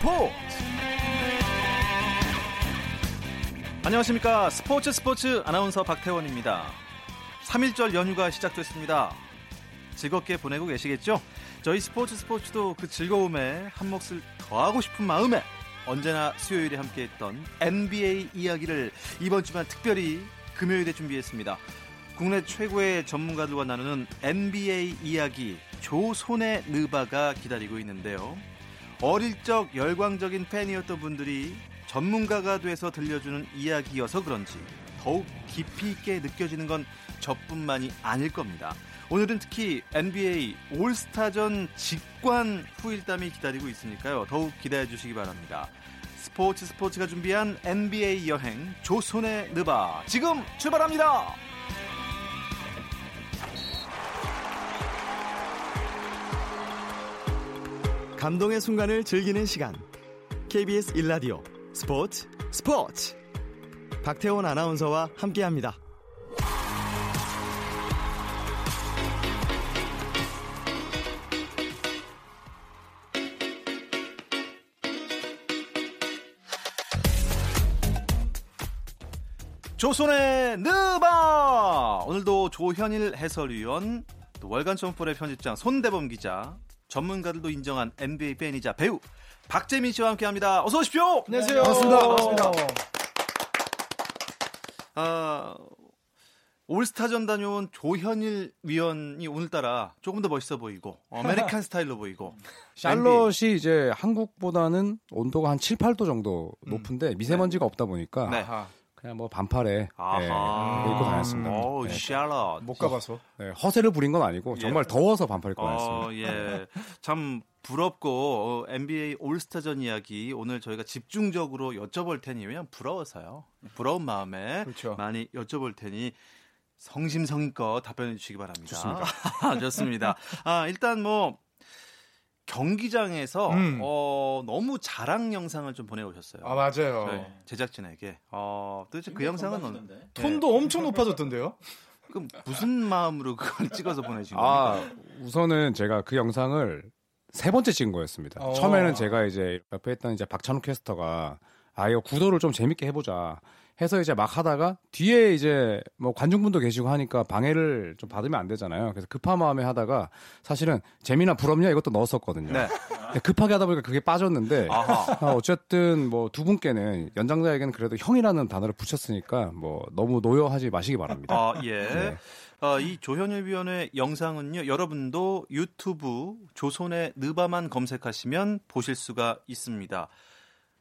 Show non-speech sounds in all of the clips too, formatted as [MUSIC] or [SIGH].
스포츠 안녕하십니까 스포츠 스포츠 아나운서 박태원입니다 3일절 연휴가 시작됐습니다 즐겁게 보내고 계시겠죠? 저희 스포츠 스포츠도 그 즐거움에 한 몫을 더하고 싶은 마음에 언제나 수요일에 함께했던 NBA 이야기를 이번 주만 특별히 금요일에 준비했습니다. 국내 최고의 전문가들과 나누는 NBA 이야기 조손의 느바가 기다리고 있는데요. 어릴 적 열광적인 팬이었던 분들이 전문가가 돼서 들려주는 이야기여서 그런지 더욱 깊이 있게 느껴지는 건 저뿐만이 아닐 겁니다. 오늘은 특히 NBA 올스타전 직관 후일담이 기다리고 있으니까요. 더욱 기대해 주시기 바랍니다. 스포츠 스포츠가 준비한 NBA 여행 조선의 느바 지금 출발합니다. 감동의 순간을 즐기는 시간. KBS 일라디오 스포츠 스포츠. 박태원 아나운서와 함께합니다. 조선의 느바 오늘도 조현일 해설위원 또 월간 점프의 편집장 손대범 기자 전문가들도 인정한 NBA 팬이자 배우 박재민 씨와 함께합니다. 어서 오십시오. 안녕하세요. 반갑습니다. 반갑습니다. 아, 올스타전 다녀온 조현일 위원이 오늘따라 조금 더 멋있어 보이고 American 스타일로 보이고 [LAUGHS] 샬롯이 이제 한국보다는 온도가 한 7, 8도 정도 높은데 미세먼지가 없다 보니까 네. 그냥 뭐 반팔에 아하. 예, 입고 다녔습니다. 오, 네. 샬럿. 못 가봐서. 네, 허세를 부린 건 아니고 정말 더워서 반팔 입고 다녔습니다. 어, 예. 참 부럽고 어, NBA 올스타전 이야기 오늘 저희가 집중적으로 여쭤볼 테니 왜냐면 부러워서요. 부러운 마음에 그렇죠. 많이 여쭤볼 테니 성심성의껏 답변해 주시기 바랍니다. 좋습니다. [LAUGHS] 좋습니다. 아, 일단 뭐 경기장에서 음. 어, 너무 자랑 영상을 좀 보내오셨어요. 아 맞아요. 저희 제작진에게. 어, 도대체 그 영상은 어, 톤도 엄청 높아졌던데요? 그럼 무슨 마음으로 그걸 [LAUGHS] 찍어서 보내신 아, 겁니까? 우선은 제가 그 영상을 세 번째 찍은 거였습니다. 어. 처음에는 제가 이제 옆에 있던 이제 박찬욱 캐스터가 아 이거 구도를 좀 재밌게 해보자 해서 이제 막 하다가 뒤에 이제 뭐 관중분도 계시고 하니까 방해를 좀 받으면 안 되잖아요. 그래서 급한 마음에 하다가 사실은 재미나 부럽냐 이것도 넣었었거든요. 네. 급하게 하다 보니까 그게 빠졌는데 아하. 아, 어쨌든 뭐 두 분께는 연장자에게는 그래도 형이라는 단어를 붙였으니까 뭐 너무 노여하지 마시기 바랍니다. 아, 예. 네. 어, 이 조현일 위원의 영상은요, 여러분도 유튜브 조선의 느바만 검색하시면 보실 수가 있습니다.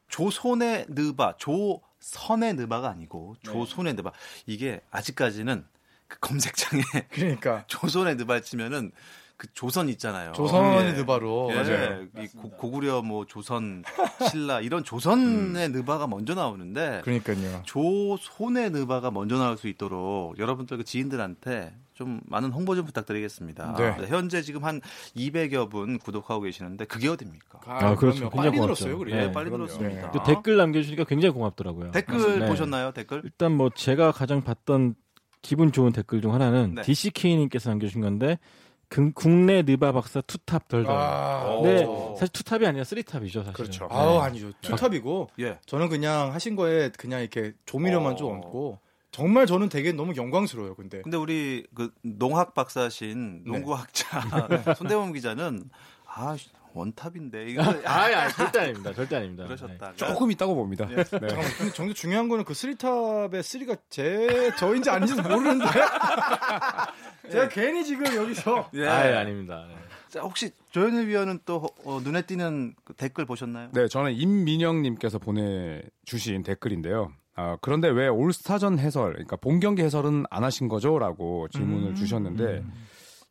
조선의 느바, 조선의 느바가 아니고 조선의 느바. 이게 아직까지는 그 검색창에 [LAUGHS] 그러니까 조선의 느바 치면은 그 조선 있잖아요. 조선의 예. 느바로 예, 맞아요. 이 고, 고구려 뭐 조선 신라 이런 조선의 느바가 먼저 나오는데 그러니까요. 조손의 느바가 먼저 나올 수 있도록 여러분들 그 지인들한테 좀 많은 홍보 좀 부탁드리겠습니다. 네. 네, 현재 지금 한 200여 분 구독하고 계시는데 그게 어딥니까? 아, 그렇죠. 그럼요. 빨리 고맙죠. 그리고. 네, 네, 빨리 그럼요. 들었습니다. 또 댓글 남겨주니까 굉장히 고맙더라고요. 댓글 네. 보셨나요? 댓글? 일단 뭐 제가 가장 봤던 기분 좋은 댓글 중 하나는 네. DCK님께서 남겨주신 건데 금- 국내 느바 박사 투톱 덜덜. 아, 네, 오. 사실 투톱이 아니라 쓰리톱이죠, 사실. 그렇죠. 아우 아니죠. 투톱이고 예. 저는 그냥 하신 거에 그냥 이렇게 조미료만 어. 좀 얹고 정말 저는 되게 너무 영광스러워요. 근데 근데 우리 그 농학 박사신 네. 농구학자 [LAUGHS] 손대범 기자는 아 원탑인데 이거 아니, [LAUGHS] 아니, 절대 아닙니다. 절대 아닙니다. 그러셨다. 조금 있다고 봅니다. 네. 잠깐만, 근데 정말 중요한 거는 그 쓰리탑의 쓰리가 제 저인지 아닌지도 모르는데 [LAUGHS] 제가 괜히 지금 여기서 예. 네. 아니, 아닙니다. 네. 자, 혹시 조현일 위원은 또 어, 눈에 띄는 그 댓글 보셨나요? 네, 저는 임민영님께서 보내주신 댓글인데요. 아, 그런데 왜 올스타전 해설, 그러니까 본 경기 해설은 안 하신 거죠?라고 질문을 음. 주셨는데,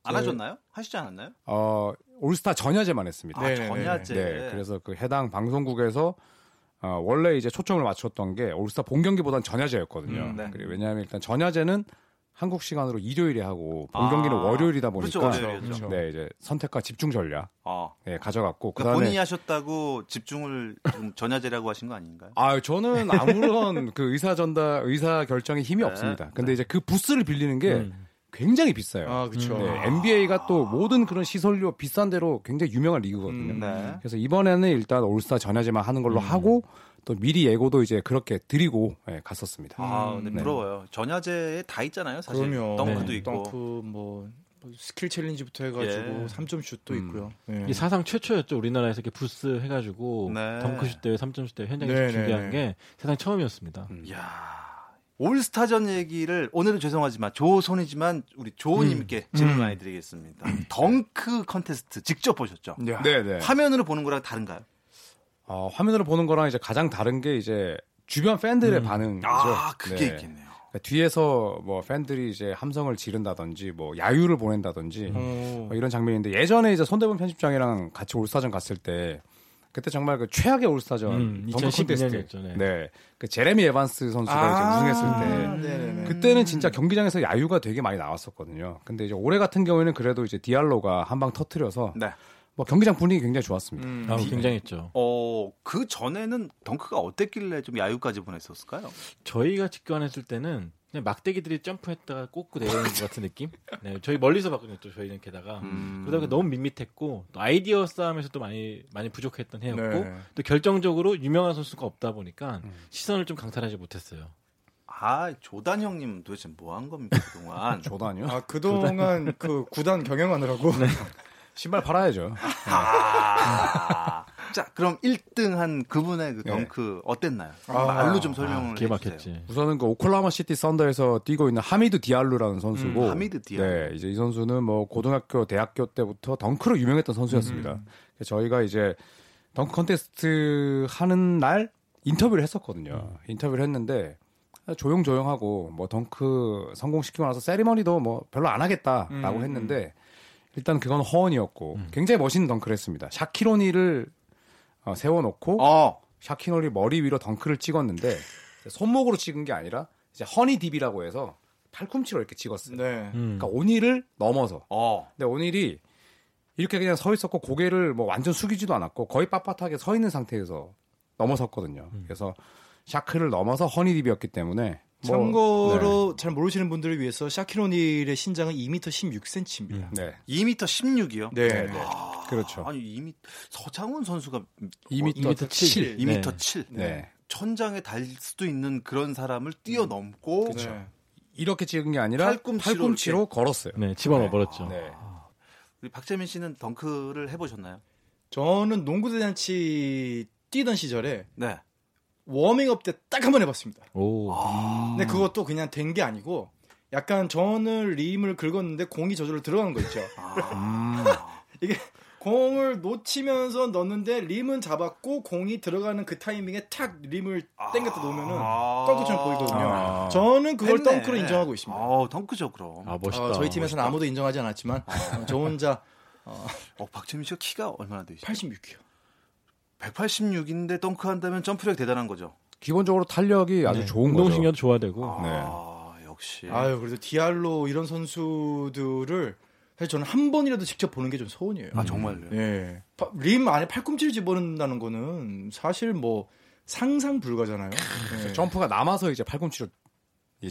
안 하셨나요? 하시지 않았나요? 어, 올스타 전야제만 했습니다. 아. 전야제. 네, 그래서 그 해당 방송국에서 어, 원래 이제 초점을 맞췄던 게 올스타 본 경기보단 전야제였거든요. 음, 네. 왜냐하면 일단 전야제는 한국 시간으로 일요일에 하고 본 아, 경기는 월요일이다 보니까 그렇죠, 월요일이었죠. 네, 이제 선택과 집중 전략 어. 네, 가져갔고 그러니까 그다음에 본인이 하셨다고 집중을 좀 전야제라고 하신 거 아닌가요? 아, 저는 아무런 [LAUGHS] 그 의사 전다 의사 결정에 힘이 네, 없습니다. 네. 근데 이제 그 부스를 빌리는 게 음. 굉장히 비싸요. 아, 그렇죠. 네, NBA가 또 모든 그런 시설료 비싼 데로 굉장히 유명한 리그거든요. 음. 네. 그래서 이번에는 일단 올스타 전야제만 하는 걸로 하고 또 미리 예고도 이제 그렇게 드리고 예, 갔었습니다. 아, 근데 네. 부러워요. 전야제에 다 있잖아요, 사실. 그럼요. 덩크도 네. 있고. 덩크 뭐, 뭐 skill challenge부터 해가지고 예. 3점 슛도 음. 있고요. 예. 이 사상 최초였죠. 우리나라에서 이렇게 부스 해가지고 네. 덩크슛 대회, 3점슛 대회 현장에서 네, 준비한 네, 게 세상 처음이었습니다. 음. 이야. 올스타전 얘기를 오늘은 죄송하지만 조손이지만 우리 조우님께 질문 음. 많이 드리겠습니다. 덩크 컨테스트 직접 보셨죠? 야. 네, 네. 화면으로 보는 거랑 다른가요? 어, 화면으로 보는 거랑 이제 가장 다른 게 이제 주변 팬들의 음. 반응이죠. 아, 그게 네. 있겠네요. 그러니까 뒤에서 뭐 팬들이 이제 함성을 지른다든지 뭐 야유를 보낸다든지 어. 뭐 이런 장면인데 예전에 이제 손대범 편집장이랑 같이 올스타전 갔을 때 그때 정말 그 최악의 올스타전 음, 덩크 콘테스트. 2012년이었죠. 네. 네. 그 제레미 에반스 선수가 이제 우승했을 때 아, 네네네. 그때는 진짜 경기장에서 야유가 되게 많이 나왔었거든요. 근데 이제 올해 같은 경우에는 그래도 이제 디알로가 한 방 터트려서 네. 뭐 경기장 분위기 굉장히 좋았습니다. 음. 아, 굉장했죠. 어, 그 전에는 덩크가 어땠길래 좀 야유까지 보냈었을까요? 저희가 직관했을 때는 그냥 막대기들이 점프했다가 꽂고 내리는 것 같은 느낌? 네, 저희 멀리서 봤거든요. 또 저희는 게다가 음. 그러다 보니까 너무 밋밋했고 또 아이디어 싸움에서도 많이 많이 부족했던 해였고 네. 또 결정적으로 유명한 선수가 없다 보니까 음. 시선을 좀 강탈하지 못했어요. 아, 조단 형님 도대체 뭐 한 겁니까, 그동안? [LAUGHS] 조단이요? 아, 그동안 그 구단 경영하느라고. [LAUGHS] 신발 팔아야죠. 아. 자, 그럼 1등 한 그분의 그 네. 덩크 어땠나요? 아, 말로 좀 아, 설명을 기가 해주세요. 막혔지. 우선은 그 오클라호마 시티 썬더에서 뛰고 있는 하미두 디알로라는 선수고 음, 하미두 디알로. 네, 이제 이 선수는 뭐 고등학교, 대학교 때부터 덩크로 유명했던 선수였습니다. 음. 저희가 이제 덩크 콘테스트 하는 날 인터뷰를 했었거든요. 음. 인터뷰를 했는데 조용조용하고 뭐 덩크 성공시키고 나서 세리머니도 뭐 별로 안 하겠다라고 음, 했는데 일단 그건 허언이었고 음. 굉장히 멋있는 덩크를 했습니다. 샤킬 오닐을 어, 세워놓고 어, 샤킬 오닐 머리 위로 덩크를 찍었는데 손목으로 찍은 게 아니라 이제 honey dip이라고 해서 팔꿈치로 이렇게 찍었어요. 네. 음. 그러니까 오닐을 넘어서. 어. 근데 오닐이 이렇게 그냥 서 있었고 고개를 뭐 완전 숙이지도 않았고 거의 빳빳하게 서 있는 상태에서 넘어섰거든요. 그래서 샤크를 넘어서 허니 딥이었기 때문에 뭐, 참고로 잘 모르시는 분들을 위해서 샤키로닐의 신장은 2m 16cm입니다. 네, 네, 2m 16이요? 네. 네, 네. 그렇죠. 아니 2m 서장훈 선수가 2m 2m 7. 2m 네. 7. 네. 천장에 달 수도 있는 그런 사람을 뛰어넘고 네. 이렇게 찍은 게 아니라 팔꿈치로 팔꿈치로, 걸었어요. 네, 집어넣어 버렸죠. 네. 우리 박재민 씨는 덩크를 해보셨나요? 저는 농구 대잔치 뛰던 시절에 네. 워밍업 때 딱 한 번 해봤습니다. 오. 아. 근데 그것도 그냥 된 게 아니고 약간 저는 림을 긁었는데 공이 저절로 들어가는 거 있죠. 아. [LAUGHS] 이게 공을 놓치면서 넣는데 림은 잡았고 공이 들어가는 그 타이밍에 탁 림을 땡겼다 놓으면은 아. 덩크처럼 보이거든요. 아. 저는 그걸 했네. 덩크로 인정하고 있습니다. 어, 덩크죠 그럼. 아, 멋있다. 어, 저희 팀에서는 아무도 인정하지 않았지만 어, 저 혼자 어, 박재민 씨가 키가 얼마나 되시죠? 86이요. 186인데 덩크한다면 점프력 대단한 거죠. 기본적으로 탄력이 아주 네. 좋은 거죠. 운동신경도 좋아야 되고. 아, 역시. 아유 그래도 디알로 이런 선수들을 사실 저는 한 번이라도 직접 보는 게 좀 소원이에요. 아, 정말요. 예. 파- 림 안에 팔꿈치를 집어넣는다는 거는 사실 뭐 상상 불가잖아요. 예. 점프가 남아서 이제 팔꿈치로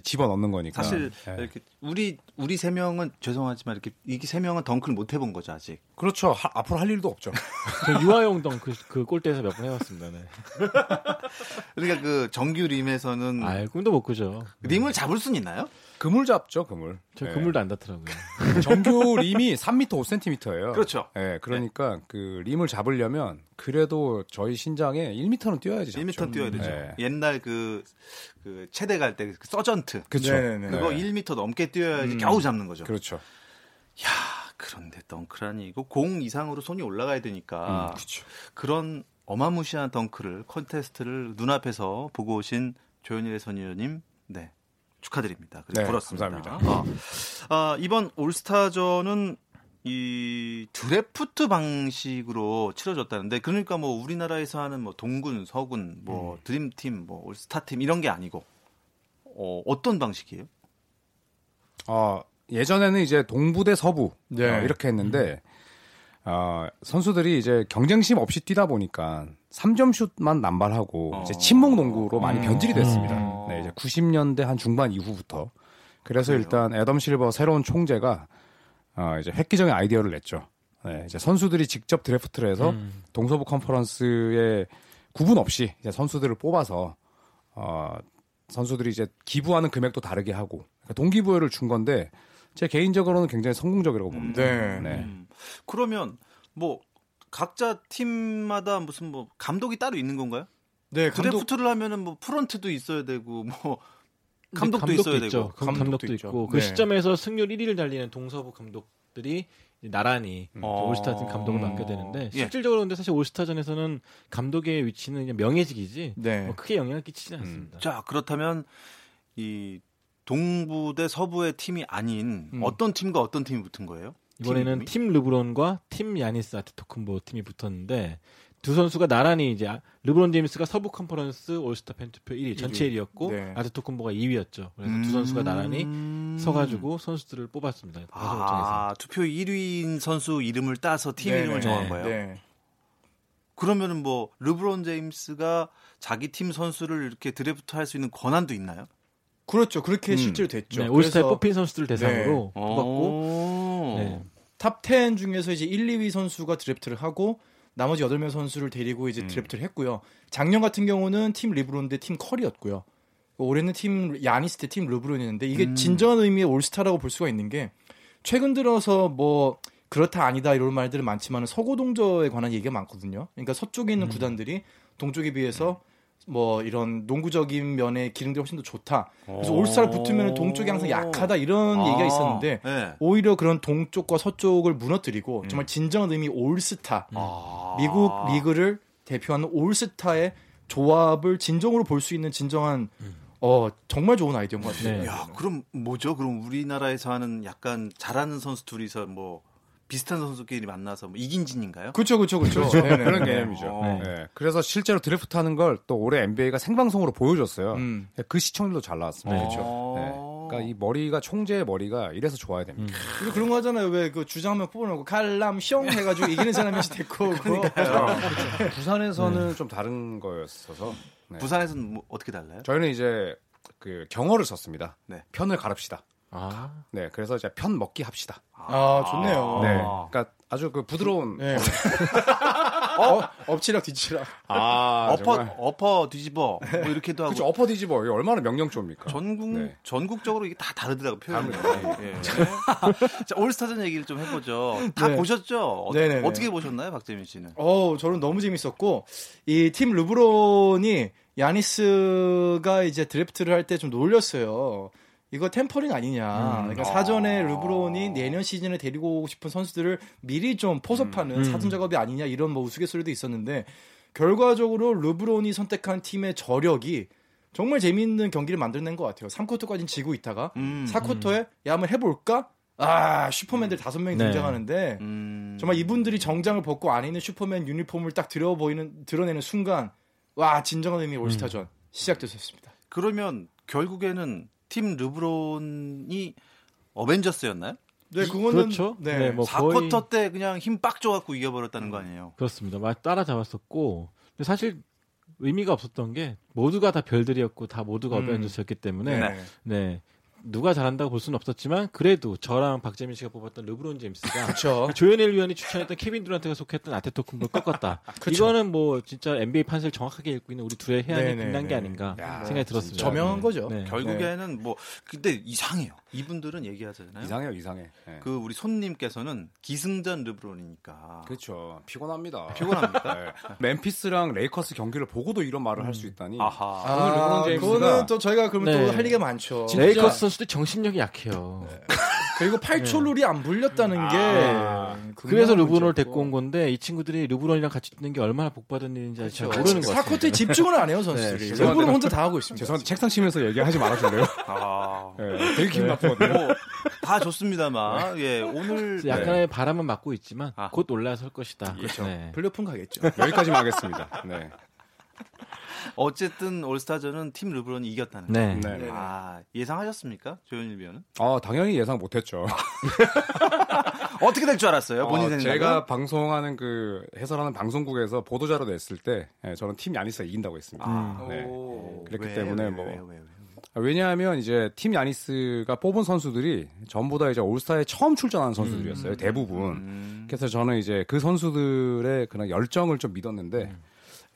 집어 넣는 거니까. 사실 네. 이렇게 우리 우리 세 명은 죄송하지만 이렇게 이게 세 명은 덩크를 못 해본 거죠 아직. 그렇죠. 하- 앞으로 할 일도 없죠. [LAUGHS] 저 유아용 덩그 그 골대에서 몇 번 해봤습니다. 네. [LAUGHS] 그러니까 그 정규 림에서는 아, 꿈도 못 꾸죠. 림을 잡을 수는 있나요? 그물 잡죠, 그물. 저 네. 그물도 안 닿더라고요. 정규 림이 3m 5cm예요. 그렇죠. 네, 그러니까 그 림을 잡으려면 그래도 저희 신장에 1m는 뛰어야지. 잡죠. 1m 뛰어야 되죠. 네. 옛날 그, 그 체대 갈때그 서전트 그렇죠. 네네네. 그거 네. 1m 넘게 뛰어야지 음. 겨우 잡는 거죠. 그렇죠. 야 그런데 덩크라니 이거 공 이상으로 손이 올라가야 되니까 그런 어마무시한 덩크를 컨테스트를 눈앞에서 보고 오신 조현일 해설위원님 네 축하드립니다. 그리고 네, 부럽습니다. 감사합니다. 아, 아, 이번 올스타전은 이 드래프트 방식으로 치러졌다는데 그러니까 뭐 우리나라에서 하는 뭐 동군, 서군, 뭐 음. 드림팀, 뭐 올스타팀 이런 게 아니고 어, 어떤 방식이에요? 어, 예전에는 이제 동부 대 서부 네. 어, 이렇게 했는데 어, 선수들이 이제 경쟁심 없이 뛰다 보니까 3점 슛만 남발하고 어. 이제 친목 농구로 많이 음. 변질이 됐습니다. 음. 네, 이제 90년대 한 중반 이후부터 그래서 그래요? 일단 애덤 실버 새로운 총재가 어, 이제 획기적인 아이디어를 냈죠. 네, 이제 선수들이 직접 드래프트를 해서 음. 동서부 컨퍼런스에 구분 없이 이제 선수들을 뽑아서 어, 선수들이 이제 기부하는 금액도 다르게 하고 그러니까 동기부여를 준 건데 제 개인적으로는 굉장히 성공적이라고 봅니다. 네. 네. 음. 그러면 뭐 각자 팀마다 무슨 뭐 감독이 따로 있는 건가요? 네, 감독 드래프트를 하면은 뭐 프런트도 있어야 되고 뭐 근데 감독도 있어야 있죠. 되고. 감- 감독도 감독도. 있고 그 네. 시점에서 승률 1위를 달리는 동서부 감독들이 나란히 어. 올스타전 감독을 맡게 음. 되는데 예. 실질적으로 근데 사실 올스타전에서는 감독의 위치는 그냥 명예직이지 네. 뭐 크게 영향을 끼치지 않습니다. 자 그렇다면 이 동부 대 서부의 팀이 아닌 음. 어떤 팀과 어떤 팀이 붙은 거예요? 이번에는 팀 팀 르브론과 팀 야니스 아테토쿤보 팀이 붙었는데 두 선수가 나란히 이제 아- 르브론 제임스가 서부 컨퍼런스 올스타 팬 투표 1위 전체 1위였고 네. 아테토쿤보가 2위였죠. 그래서 음. 두 선수가 나란히 서가지고 선수들을 뽑았습니다. 방송청에서. 아 투표 1위인 선수 이름을 따서 팀 네, 이름을 네. 정한 거예요. 네. 그러면은 뭐 르브론 제임스가 자기 팀 선수를 이렇게 드래프트 할 수 있는 권한도 있나요? 그렇죠. 그렇게 음. 실제로 됐죠. 네, 올스타에 뽑힌 선수들 대상으로 어. 뽑았고 네. 탑10 중에서 이제 1, 2위 선수가 드래프트를 하고 나머지 8명 선수를 데리고 이제 음. 드래프트를 했고요. 작년 같은 경우는 팀 르브론 대 팀 커리였고요. 올해는 팀 야니스 대팀 르브론이었는데 이게 음. 진정한 의미의 올스타라고 볼 수가 있는 게 최근 들어서 뭐 그렇다 아니다 이런 말들은 많지만 서구 동저에 관한 얘기가 많거든요. 그러니까 서쪽에 있는 음. 구단들이 동쪽에 비해서 뭐 이런 농구적인 면의 기능들이 훨씬 더 좋다. 그래서 오. 올스타를 붙으면 동쪽이 항상 약하다 이런 아, 얘기가 있었는데 네. 오히려 그런 동쪽과 서쪽을 무너뜨리고 음. 정말 진정한 의미 올스타 아. 미국 리그를 대표하는 올스타의 조합을 진정으로 볼 수 있는 진정한 어 정말 좋은 아이디어인 것 같아요. 네. 야, 그럼 뭐죠? 그럼 우리나라에서 하는 약간 잘하는 선수 둘이서 뭐 비슷한 선수끼리 만나서 뭐 이긴진인가요? 그렇죠, 그렇죠, 그렇죠. 그런 개념이죠. 네. 네. 그래서 실제로 드래프트 하는 걸 또 올해 NBA가 생방송으로 보여줬어요. 음. 그 시청률도 잘 나왔습니다. 그렇죠. 네. 그러니까 이 머리가 총재의 머리가 이래서 좋아야 됩니다. 그리고 그런 거 하잖아요. 왜 그 주장 한명 뽑아놓고 칼람 숑 해가지고 이기는 사람이 한씩 데리고 오고. 부산에서는 좀 다른 거였어서 네. 부산에서는 뭐 어떻게 달라요? 저희는 이제 그 경어를 썼습니다. 네. 편을 가릅시다. 아, 네, 그래서 이제 편 먹기 합시다. 아 좋네요. 네, 그러니까 아주 그 부드러운 네. [LAUGHS] 어, 엎치락 뒤치락. 아 엎어 정말. 엎어 뒤집어 뭐 이렇게도 하고 그렇죠. 엎어 뒤집어 이게 얼마나 명령조입니까? 전국 네. 전국적으로 이게 다 다르더라고 표현이. 예. 자 올스타전 얘기를 좀 해보죠. 다 네. 보셨죠? 어, 네네네. 어떻게 보셨나요, 박재민 씨는? 어, 저는 너무 재밌었고 이 팀 르브론이 야니스가 이제 드래프트를 할 때 좀 놀렸어요. 이거 템퍼링 아니냐. 그러니까 사전에 르브론이 내년 시즌에 데리고 오고 싶은 선수들을 미리 좀 포섭하는 음. 사전 작업이 아니냐 이런 뭐 우스갯소리도 있었는데 결과적으로 르브론이 선택한 팀의 저력이 정말 재미있는 경기를 만들어낸 것 같아요. 3쿼터까지는 지고 있다가 음. 4쿼터에 야 한번 해볼까? 아 슈퍼맨들 다섯 명이 네. 등장하는데 음. 정말 이분들이 정장을 벗고 안에 있는 슈퍼맨 유니폼을 딱 들어 보이는 드러내는 순간 와 진정한 의미의 올스타전 시작됐었습니다. 그러면 결국에는 팀 르브론이 어벤져스였나요? 네, 그거는 그렇죠. 네. 네, 뭐 거의 4쿼터 때 그냥 힘 빡 줘갖고 이겨버렸다는 거 아니에요? 그렇습니다. 막 따라잡았었고 근데 사실 의미가 없었던 게 모두가 다 별들이었고 다 모두가 음. 어벤져스였기 때문에 네. 네. 누가 잘한다고 볼 수는 없었지만 그래도 저랑 박재민 씨가 뽑았던 르브론 제임스가. [LAUGHS] 조현일 위원이 추천했던 케빈 두란트가 속했던 아테토쿤보를 꺾었다. [LAUGHS] 그쵸. 이거는 뭐 진짜 NBA 판세를 정확하게 읽고 있는 우리 둘의 혜안이 빛난 게 네. 아닌가 야, 생각이 들었습니다. 저명한 네. 거죠. 네. 결국에는 뭐 근데 이상해요. 이분들은 얘기하잖아요. 이상해요, 이상해. 네. 그 우리 손님께서는 기승전 르브론이니까 그렇죠. 피곤합니다. [LAUGHS] 피곤합니까? 네. 멤피스랑 레이커스 경기를 보고도 이런 말을 할수 있다니. 아하. 오늘 르브론 제임스가- 그거는 또 저희가 그러면 네. 또할 얘기가 많죠. 진짜 레이커스 선수들 정신력이 약해요. 그리고 8초 룰이 안 불렸다는 게 아. 그 그래서 르브론을. 데리고 온 건데 이 친구들이 르브론이랑 같이 뛰는 게 얼마나 복받은 일인지 아직 잘 그렇죠. 모르는 것 같아요. 사쿼터에 집중을 안 해요 [LAUGHS] 선수들이. 네, 르브론 혼자 다 하고 있습니다. 죄송한데 책상 치면서 얘기하지 말아줄래요? 아. [LAUGHS] 네, 되게 기분 나쁘거든요. 뭐, 다 좋습니다만, 예, 오늘. [LAUGHS] 약간의 바람은 맞고 있지만 아. 곧 올라설 것이다. 그렇죠. 네. 플레이오프 가겠죠. 여기까지만 하겠습니다. 네. 어쨌든 올스타전은 팀 르브론이 이겼다는 네. 거. 네. 아, 예상하셨습니까? 조현일 위원은? 아, 당연히 예상 못 했죠. [LAUGHS] 어떻게 될 줄 알았어요? 본인 어? 제가 방송하는 그 해설하는 방송국에서 보도자료 냈을 때 예, 저는 팀 야니스가 이긴다고 했습니다. 아, 네. 오. 그랬기 왜, 때문에 왜, 뭐 왜, 왜, 왜? 왜냐하면 이제 팀 야니스가 뽑은 선수들이 전부 다 이제 올스타에 처음 출전한 선수들이었어요. 대부분. 음. 그래서 저는 이제 그 선수들의 그런 열정을 좀 믿었는데 음.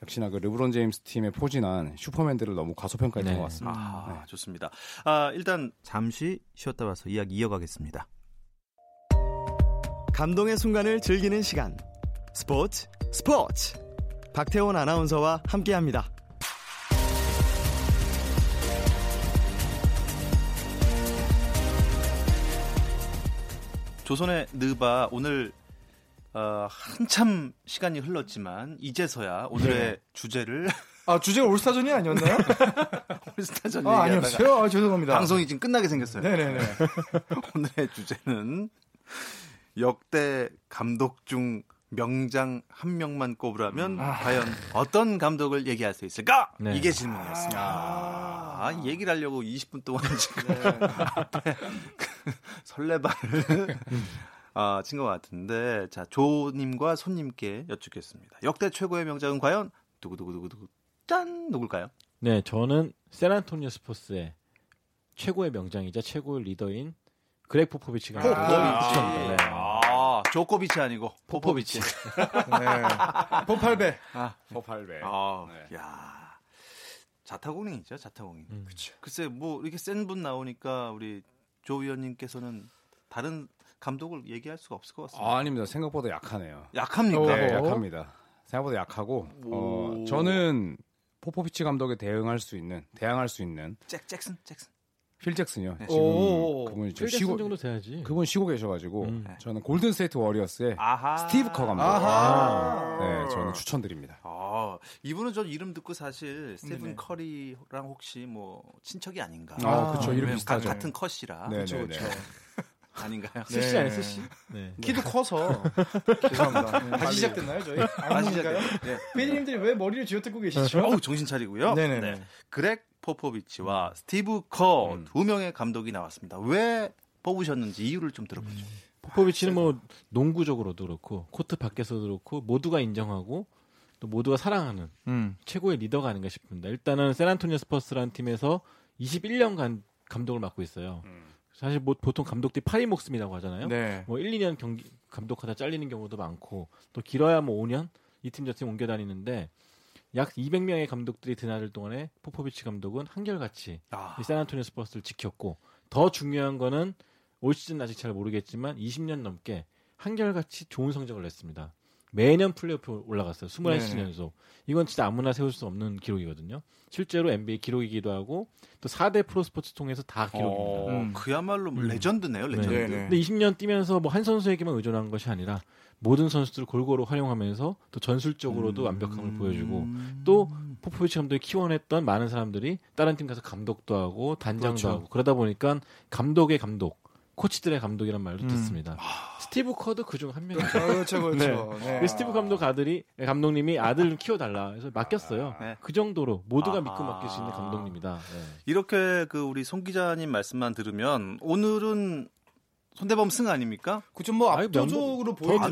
역시나 그 르브론 제임스 팀에 포진한 슈퍼맨들을 너무 과소평가했던 네. 것 같습니다. 아, 좋습니다. 아, 일단 잠시 쉬었다 와서 이야기 이어가겠습니다. 감동의 순간을 즐기는 시간. 스포츠 스포츠. 박태원 아나운서와 함께합니다. 조선의 느바 오늘 어, 한참 시간이 흘렀지만 이제서야 오늘의 네. 주제를 [LAUGHS] 아 주제가 올스타전이 아니었나요? [LAUGHS] 스타전 아 아니었어요. 아, 죄송합니다. 방송이 지금 끝나게 생겼어요. 네네네. [LAUGHS] 오늘의 주제는 역대 감독 중 명장 한 명만 꼽으라면 아. 과연 어떤 감독을 얘기할 수 있을까? 네. 이게 질문이었습니다. 아, 이 얘기를 하려고 20분 동안 지금 네. 앞에 그 설레발을 아, 친것 같은데 자 조님과 손님께 여쭙겠습니다. 역대 최고의 명장은 과연 두구두구두구두구 짠 누굴까요? 네, 저는 샌안토니오 스퍼스의 최고의 명장이자 최고의 리더인 그렉 포포비치가 포포비치. 추천합니다. 네. 아, 조코비치 아니고 포포비치. 네. [LAUGHS] 포팔배. 아, 8배. 아, 네. 야. 자타공인이죠, 자타공인. 음. 글쎄 뭐 이렇게 센 분 나오니까 우리 조 위원님께서는 다른 감독을 얘기할 수가 없을 것 같습니다. 아, 아닙니다. 생각보다 약하네요. 약합니까? 네, 어허. 약합니다. 생각보다 약하고 어, 오. 저는 포포비치 감독에 대응할 수 있는 대항할 수 있는 잭 잭슨, 잭슨. 필 잭슨이요. 네. 지금 오. 그분이 지금 필 쉬고 정도 돼야지. 그분 쉬고 계셔가지고 음. 저는 골든 스테이트 워리어스의 아하. 스티브 커 감독. 아하. 네, 저는 추천드립니다. 아, 이분은 저 이름 듣고 사실 스테븐 네네. 커리랑 혹시 뭐 친척이 아닌가? 아, 그쵸. 이름 비슷하죠. 가- 같은 커씨라. 네, 네. 네. 아닌가요? 네. 스시 아니에요, 스시? 네. 키도 커서 죄송합니다. 네, 다시 시작됐나요 저희? 다시? 시작해요. 네. 피디님들이 왜 머리를 쥐어뜯고 계시죠? 어우, 정신 차리고요. 네네네. 네. 그렉 포포비치와 스티브 커 음. 두 명의 감독이 나왔습니다. 왜 뽑으셨는지 이유를 좀 들어보죠. 포포비치는 뭐 농구적으로도 그렇고 코트 밖에서도 그렇고 모두가 인정하고 또 모두가 사랑하는 음. 최고의 리더가 아닌가 싶습니다. 일단은 샌안토니오 스퍼스라는 팀에서 21년간 감독을 맡고 있어요. 사실 뭐 보통 감독들이 파리 목숨이라고 하잖아요. 네. 뭐 1, 2년 경기 감독하다 잘리는 경우도 많고 또 길어야 뭐 5년 이 팀저팀 옮겨 다니는데 약 200명의 감독들이 드나들 동안에 포포비치 감독은 한결같이 아, 이 샌안토니오 스퍼스를 지켰고 더 중요한 거는 올 시즌 아직 잘 모르겠지만 20년 넘게 한결같이 좋은 성적을 냈습니다. 매년 플레이오프 올라갔어요. 21시즌 네네. 연속. 이건 진짜 아무나 세울 수 없는 기록이거든요. 실제로 NBA 기록이기도 하고 또 4대 프로스포츠 통해서 다 기록입니다. 어, 음. 그야말로 뭐 음. 레전드네요, 레전드. 네, 네. 근데 20년 뛰면서 뭐 한 선수에게만 의존한 것이 아니라 모든 선수들을 골고루 활용하면서 또 전술적으로도 완벽함을 보여주고 음. 또 포포비치 감독이 키워냈던 많은 사람들이 다른 팀 가서 감독도 하고 단장도 그렇죠. 하고 그러다 보니까 감독의 감독, 코치들의 감독이란 말도 음. 듣습니다. 스티브 커도 그중 한 명이죠. 아, 그렇죠, 그렇죠. [LAUGHS] 네. 그 스티브 감독 아들이 감독님이 아들 [LAUGHS] 키워달라 해서 맡겼어요. 네. 그 정도로 모두가 아하. 믿고 맡길 수 있는 감독님이다. 네. 이렇게 그 우리 송 기자님 말씀만 들으면 오늘은 손대범 승 아닙니까? 그좀 뭐 압도적으로 필요가 없-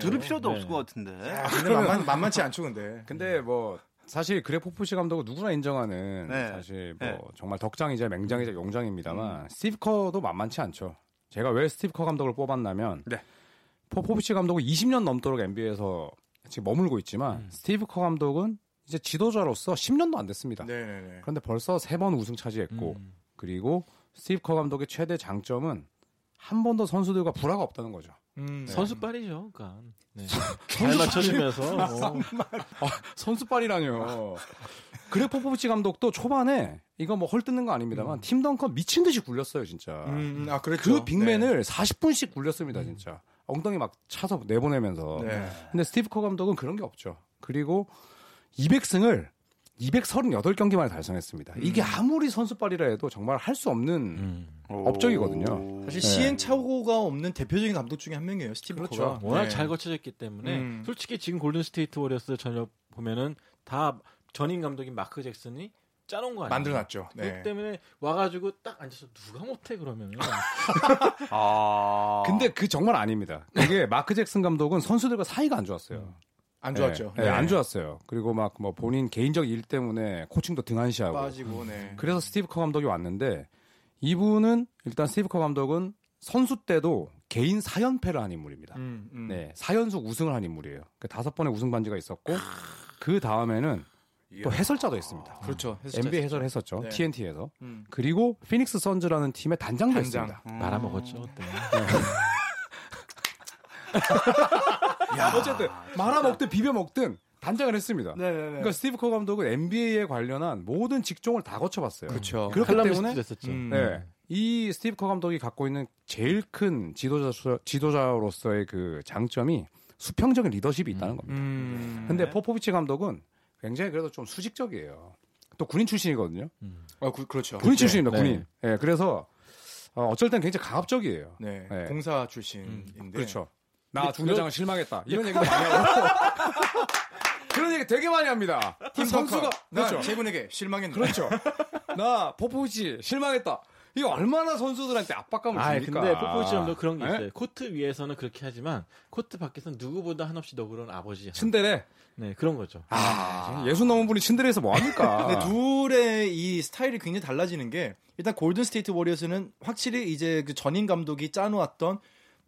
들을 필요도 네. 없을 것 같은데. 아, 근데 만만, 만만치 않죠, 근데. 근데 뭐 사실 그렉 포포비치 감독은 누구나 인정하는 네. 사실 뭐 네. 정말 덕장이자 맹장이자 용장입니다만 스티브 커도 만만치 않죠. 제가 왜 스티브 커 감독을 뽑았냐면 네. 포포비치 감독은 20년 넘도록 NBA에서 지금 머물고 있지만 스티브 커 감독은 이제 지도자로서 10년도 안 됐습니다. 네네네. 그런데 벌써 세 번 우승 차지했고 음. 그리고 스티브 커 감독의 최대 장점은 한 번도 선수들과 불화가 없다는 거죠. 음, 선수빨이죠, 그러니까. 네. 잘 맞춰주면서 [LAUGHS] 어. 선수빨이라뇨. 그렉 포포비치 감독도 초반에 이거 뭐 헐뜯는 거 아닙니다만 팀 덩컨 미친 듯이 굴렸어요, 진짜. 음, 아, 그렇죠. 그 빅맨을 40분씩 굴렸습니다, 진짜. 엉덩이 막 차서 내보내면서. 네. 네. 근데 스티브 커 감독은 그런 게 없죠. 그리고 200승을 238경기 만에 달성했습니다. 이게 아무리 선수빨이라 해도 정말 할 수 없는 음. 업적이거든요. 사실 네. 시행착오가 없는 대표적인 감독 중에 한 명이에요, 스티브 그렇죠. 커가. 워낙 네. 잘 거쳐졌기 때문에 음. 솔직히 지금 골든 스테이트 워리어스 전력 보면은 다 전임 감독인 마크 잭슨이 짜놓은 거 아니에요? 만들어놨죠. 네. 그렇기 때문에 와가지고 딱 앉아서 누가 못해 그러면은 [LAUGHS] 아. 근데 그 정말 아닙니다. 그게 마크 잭슨 감독은 선수들과 사이가 안 좋았어요. 안 좋았죠. 네, 네, 안 좋았어요. 그리고 막 뭐 본인 개인적 일 때문에 코칭도 등한시하고. 빠지고, 네. 그래서 스티브 커 감독이 왔는데 이분은 일단 스티브 커 감독은 선수 때도 개인 4연패를 한 인물입니다. 음, 음. 네, 4연속 우승을 한 인물이에요. 그 다섯 번의 우승 반지가 있었고 그 다음에는 또 해설자도 했습니다. 그렇죠. NBA 해설을 했었죠. 네. TNT에서. 음. 그리고 피닉스 선즈라는 팀의 단장도 단장. 했습니다. 음. 말아먹었죠 그 [LAUGHS] [LAUGHS] 때. 어쨌든 말아 먹든 비벼 먹든 단장을 했습니다. 네네네. 그러니까 스티브 커 감독은 NBA에 관련한 모든 직종을 다 거쳐봤어요. 그렇죠. 그렇기 때문에 했었죠. 음. 네. 이 스티브 커 감독이 갖고 있는 제일 큰 지도자, 지도자로서의 그 장점이 수평적인 리더십이 있다는 겁니다. 음. 근데 포포비치 감독은 굉장히 그래도 좀 수직적이에요. 또 군인 출신이거든요. 아, 그, 그렇죠. 군인 출신입니다, 네. 군인. 예, 그래서 어, 어쩔 땐 굉장히 강압적이에요. 네. 네. 공사 출신인데. 그렇죠. 나 중대장을 실망했다. [LAUGHS] 이런 얘기도 많이 하고. [LAUGHS] 그런 얘기 되게 많이 합니다. 팀 선수가 나 그렇죠. 제군에게 실망했네. 그렇죠. [LAUGHS] 나 포포비치 실망했다. 이거 얼마나 선수들한테 압박감을 아, 줍니까? 근데 포포비치 감독도 그런 게 네? 있어요. 코트 위에서는 그렇게 하지만 코트 밖에서는 누구보다 한없이 너그러운 아버지. 츤데레. 네, 그런 거죠. 아, 예수 넘은 분이 츤데레에서 뭐 합니까? 근데 둘의 이 스타일이 굉장히 달라지는 게 일단 골든 스테이트 워리어스는 확실히 이제 그 전임 감독이 짜놓았던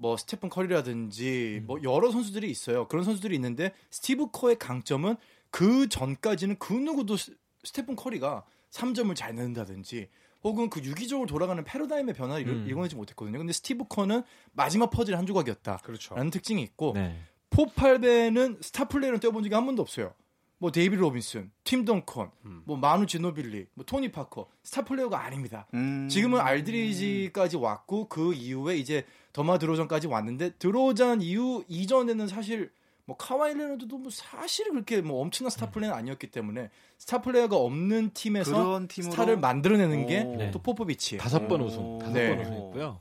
뭐 스테픈 커리라든지 뭐 여러 선수들이 있어요. 그런 선수들이 있는데 스티브 커의 강점은 그 전까지는 그 누구도 스- 스테픈 커리가 3점을 잘 넣는다든지 혹은 그 유기적으로 돌아가는 패러다임의 변화를 일- 음. 일궈내지 못했거든요. 근데 스티브 커는 마지막 퍼즐 한 조각이었다. 그렇죠. 라는 특징이 있고 네. 포할배는 스타 플레이어를 뛰어본 적이 한 번도 없어요. 뭐 데이비드 로빈슨, 팀 덩컨, 뭐 마누 지노빌리, 뭐 토니 파커 스타 플레이어가 아닙니다. 음. 지금은 알드리지까지 왔고 그 이후에 이제 더마 드로전까지 왔는데 드로전 이후 이전에는 사실 뭐 카와이 레너드도 뭐 사실 그렇게 뭐 엄청난 스타 플레이어는 아니었기 때문에 스타 플레이어가 없는 팀에서 스타를 만들어내는 게 오. 또 네. 포포비치. 다섯 번 오. 우승, 다섯 네. 번 우승했고요.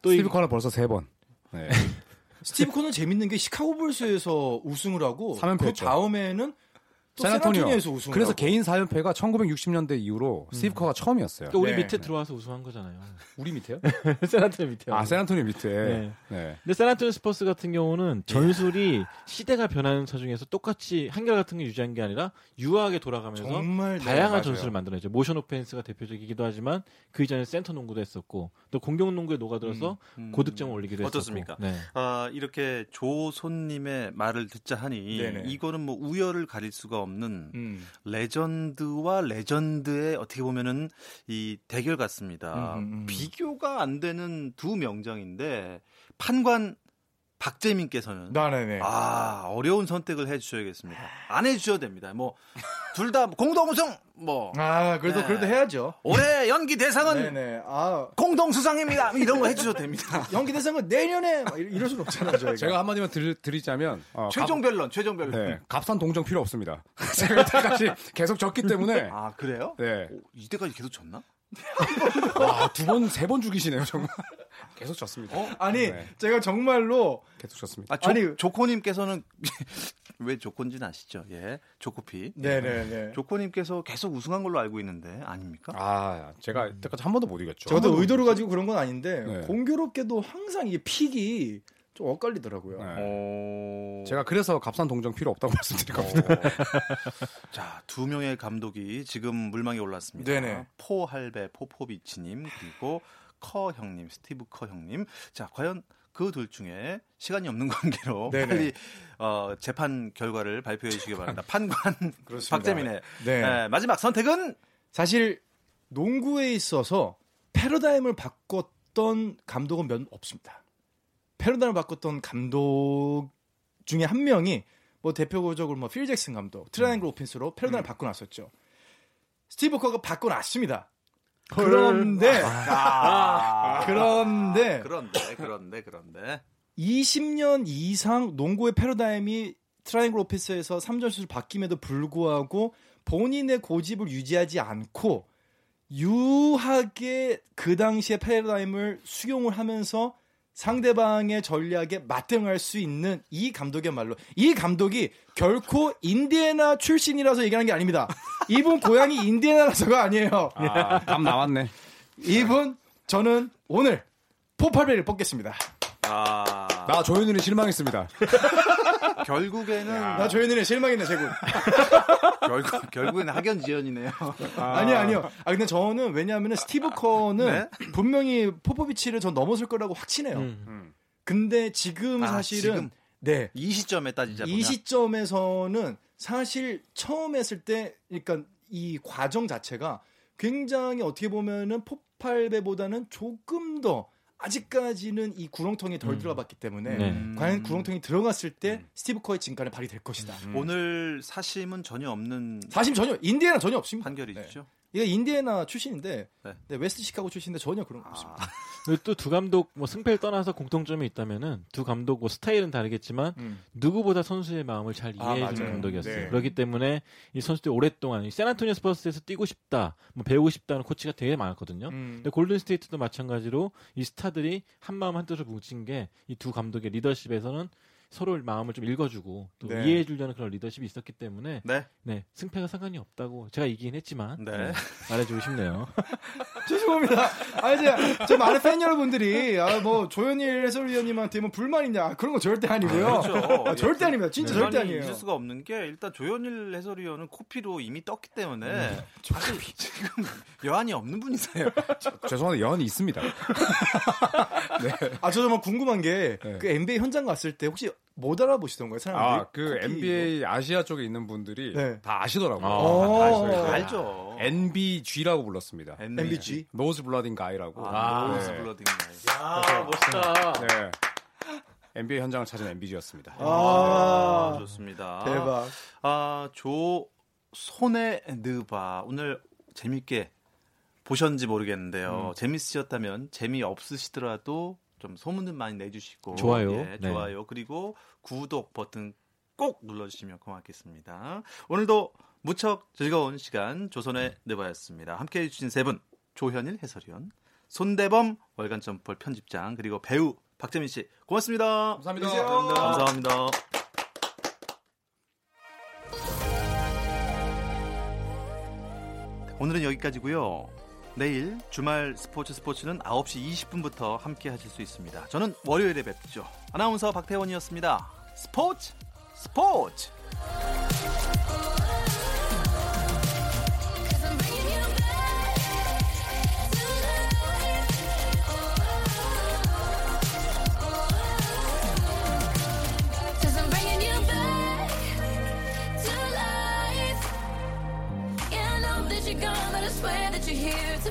또 스티브 이- 커는 벌써 세 번. 네. [LAUGHS] 스티브 커는 재밌는 게 시카고 불스에서 우승을 하고 그. 다음에는 또 샌안토니오. 그래서. 개인 4연패가 1960년대 이후로 스티브 커가 처음이었어요. 또 우리 네. 밑에 들어와서 우승한 거잖아요. [LAUGHS] 우리 밑에요? [LAUGHS] 샌안토니오 밑에. 아, 샌안토니오 밑에. 네. 네. 근데 샌안토니오 스퍼스 같은 경우는 전술이 시대가 변하는 차 중에서 똑같이 한결같은 게 유지한 게 아니라 유하게 돌아가면서 정말 네, 다양한 맞아요. 전술을 만들어내죠. motion offense가 대표적이기도 하지만 그 이전에 센터 농구도 했었고 또 공격 농구에 녹아들어서 음. 고득점을 올리기도 했었고. 어떻습니까? 네. 아, 이렇게 조손님의 말을 듣자 하니 네네. 이거는 뭐 우열을 가릴 수가 없는 음. 레전드와 레전드의 어떻게 보면은 이 대결 같습니다. 음, 음, 음. 비교가 안 되는 두 명장인데 판관 박재민께서는 네네네. 아 어려운 선택을 해주셔야겠습니다. 안 해주셔도 됩니다. 뭐 둘 다 공동 우승 뭐 아, 그래도 네. 그래도 해야죠. 올해 연기 대상은 네네. 아, 공동 수상입니다. 이런 거 해주셔도 됩니다. [LAUGHS] 연기 대상은 내년에 막 이럴 순 없잖아요, 저희가. 제가 한마디만 드, 드리자면 어, 최종 변론, 최종 값, 변론. 네, 값산 동정 필요 없습니다. [LAUGHS] 제가 이때까지 계속 졌기 때문에 아 그래요? 네. 오, 이때까지 계속 졌나? 와, 두 번, 세 번 죽이시네요, 정말. 계속 졌습니다. 아니, 네. 제가 정말로 계속 졌습니다. 아, 조, 아니- 조코님께서는 [LAUGHS] 왜 조코인지는 아시죠? 예, 조코피. 네네네. 조코님께서 계속 우승한 걸로 알고 있는데 아닙니까? 아, 제가 이때까지 한 번도 못 이겼죠. 저도 의도를 가지고 그런 건 아닌데 네. 공교롭게도 항상 이게 픽이 좀 엇갈리더라고요. 네. 어... 제가 그래서 값싼 동정 필요 없다고 [LAUGHS] 말씀드릴 겁니다. [LAUGHS] 자, 두 명의 감독이 지금 물망에 올랐습니다. 네네. 포할배 포포비치님 그리고 커 형님, 스티브 커 형님. 자, 과연 그 둘 중에 시간이 없는 [LAUGHS] 관계로 네네. 빨리 어, 재판 결과를 발표해 주시기 바랍니다. 판관. 박재민의 네. 네, 마지막 선택은 사실 농구에 있어서 패러다임을 바꿨던 감독은 몇 없습니다. 패러다임을 바꿨던 감독 중에 한 명이 뭐 대표적으로 뭐 필 잭슨 감독 triangle offense로 패러다임을 바꿔놨었죠. 스티브 커가 바꿔놨습니다. 그런데 아, 그런데 그런데 그런데 그런데. 20년 이상 농구의 패러다임이 triangle offense에서 3점슛으로 바뀜에도 불구하고 본인의 고집을 유지하지 않고 유하게 그 당시의 패러다임을 수용을 하면서 상대방의 전략에 맞대응할 수 있는 이 감독이야말로 이 감독이 결코 인디애나 출신이라서 얘기하는 게 아닙니다. 이분 고향이 인디애나라서가 아니에요. 아, 감 나왔네. 이분 저는 오늘 포팔베를 뽑겠습니다. 아, 나 조현일이 실망했습니다. 결국에는 나 조현일의 실망이네 제군. [LAUGHS] 결국 결국에는 학연 지연이네요. 아. 니요 아니요. 아 근데 저는 왜냐하면 스티브 커는 네? 분명히 포포비치를 전 넘어설 거라고 확신해요. 음. 근데 지금 아, 사실은 지금? 네. 이 시점에 따지자 이 시점에서는 사실 처음 했을 때 그러니까 이 과정 자체가 굉장히 어떻게 보면은 폭발배보다는 조금 더 아직까지는 이 구렁텅이에 덜 음. 들어봤기 때문에 네. 음. 과연 구렁텅이 들어갔을 때 스티브 커의 진가는 발휘 될 것이다. 오늘 사심은 전혀 없는 사실 전혀 인디애나 전혀 없습니다. 판결이죠. 이게 인디애나 출신인데 네. 네, 웨스트 시카고 출신인데 전혀 그런 거 없습니다. [LAUGHS] 또 두 감독 뭐 승패를 떠나서 공통점이 있다면은 두 감독 뭐 스타일은 다르겠지만 음. 누구보다 선수의 마음을 잘 아, 이해해 주는 맞아요. 감독이었어요. 네. 그렇기 때문에 이 선수들이 오랫동안 이 샌안토니오 스퍼스에서 뛰고 싶다, 뭐 배우고 싶다는 코치가 되게 많았거든요. 음. 근데 골든 스테이트도 마찬가지로 이 스타들이 한 마음 한 뜻으로 뭉친 게 이 두 감독의 리더십에서는 서로 마음을 좀 읽어주고 또 네. 이해해 주려는 그런 리더십이 있었기 때문에 네. 네 승패가 상관이 없다고 제가 이기긴 했지만 네. 네, 말해주고 싶네요. [LAUGHS] 죄송합니다. 아 이제 저 많은 팬 여러분들이 아 뭐 조현일 해설위원님한테 뭐 불만 있냐 그런 거 절대 아니고요. 그렇죠. 아, 절대 아닙니다. 진짜 절대 아니에요. 있을 수가 없는 게 일단 조현일 해설위원은 코피로 이미 떴기 때문에 음. 사실 지금 [LAUGHS] 여한이 없는 분이세요. [LAUGHS] 죄송한데 연이 있습니다. 아, 저 정말 궁금한 게, 네. 그 NBA 현장 갔을 때 혹시 못 알아보시던가요, 사람들이? 아, 그 NBA 아시아 쪽에 있는 분들이 네. 다 아시더라고요. 아, 다 오. 아시더라고요. 알죠. NBG라고 불렀습니다. MBG? 노즈 블러딩 가이라고. 아, 네. nose bleeding nice. 아 멋있다. 네. NBA 현장을 찾은 NBG였습니다. 아, 아, 좋습니다. 대박. 아, 조 손의 느바 오늘 재밌게 보셨는지 모르겠는데요. 음. 재밌으셨다면 재미 없으시더라도 좀 소문은 많이 내주시고 좋아요. 예, 네. 좋아요. 그리고 구독 버튼 꼭 눌러주시면 고맙겠습니다. 오늘도 무척 즐거운 시간 조선의 느바였습니다. 함께해 주신 세 분 조현일 해설위원, 손대범 월간 점펄 편집장 그리고 배우 박재민 씨 고맙습니다. 감사합니다. 감사합니다. 오늘은 여기까지고요. 내일 주말 스포츠 스포츠는 9시 20분부터 함께 하실 수 있습니다. 저는 월요일에 뵙죠. 아나운서 박태원이었습니다. 스포츠 스포츠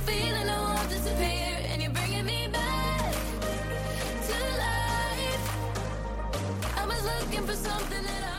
feeling that won't disappear, and you're bringing me back to life. I was looking for something that I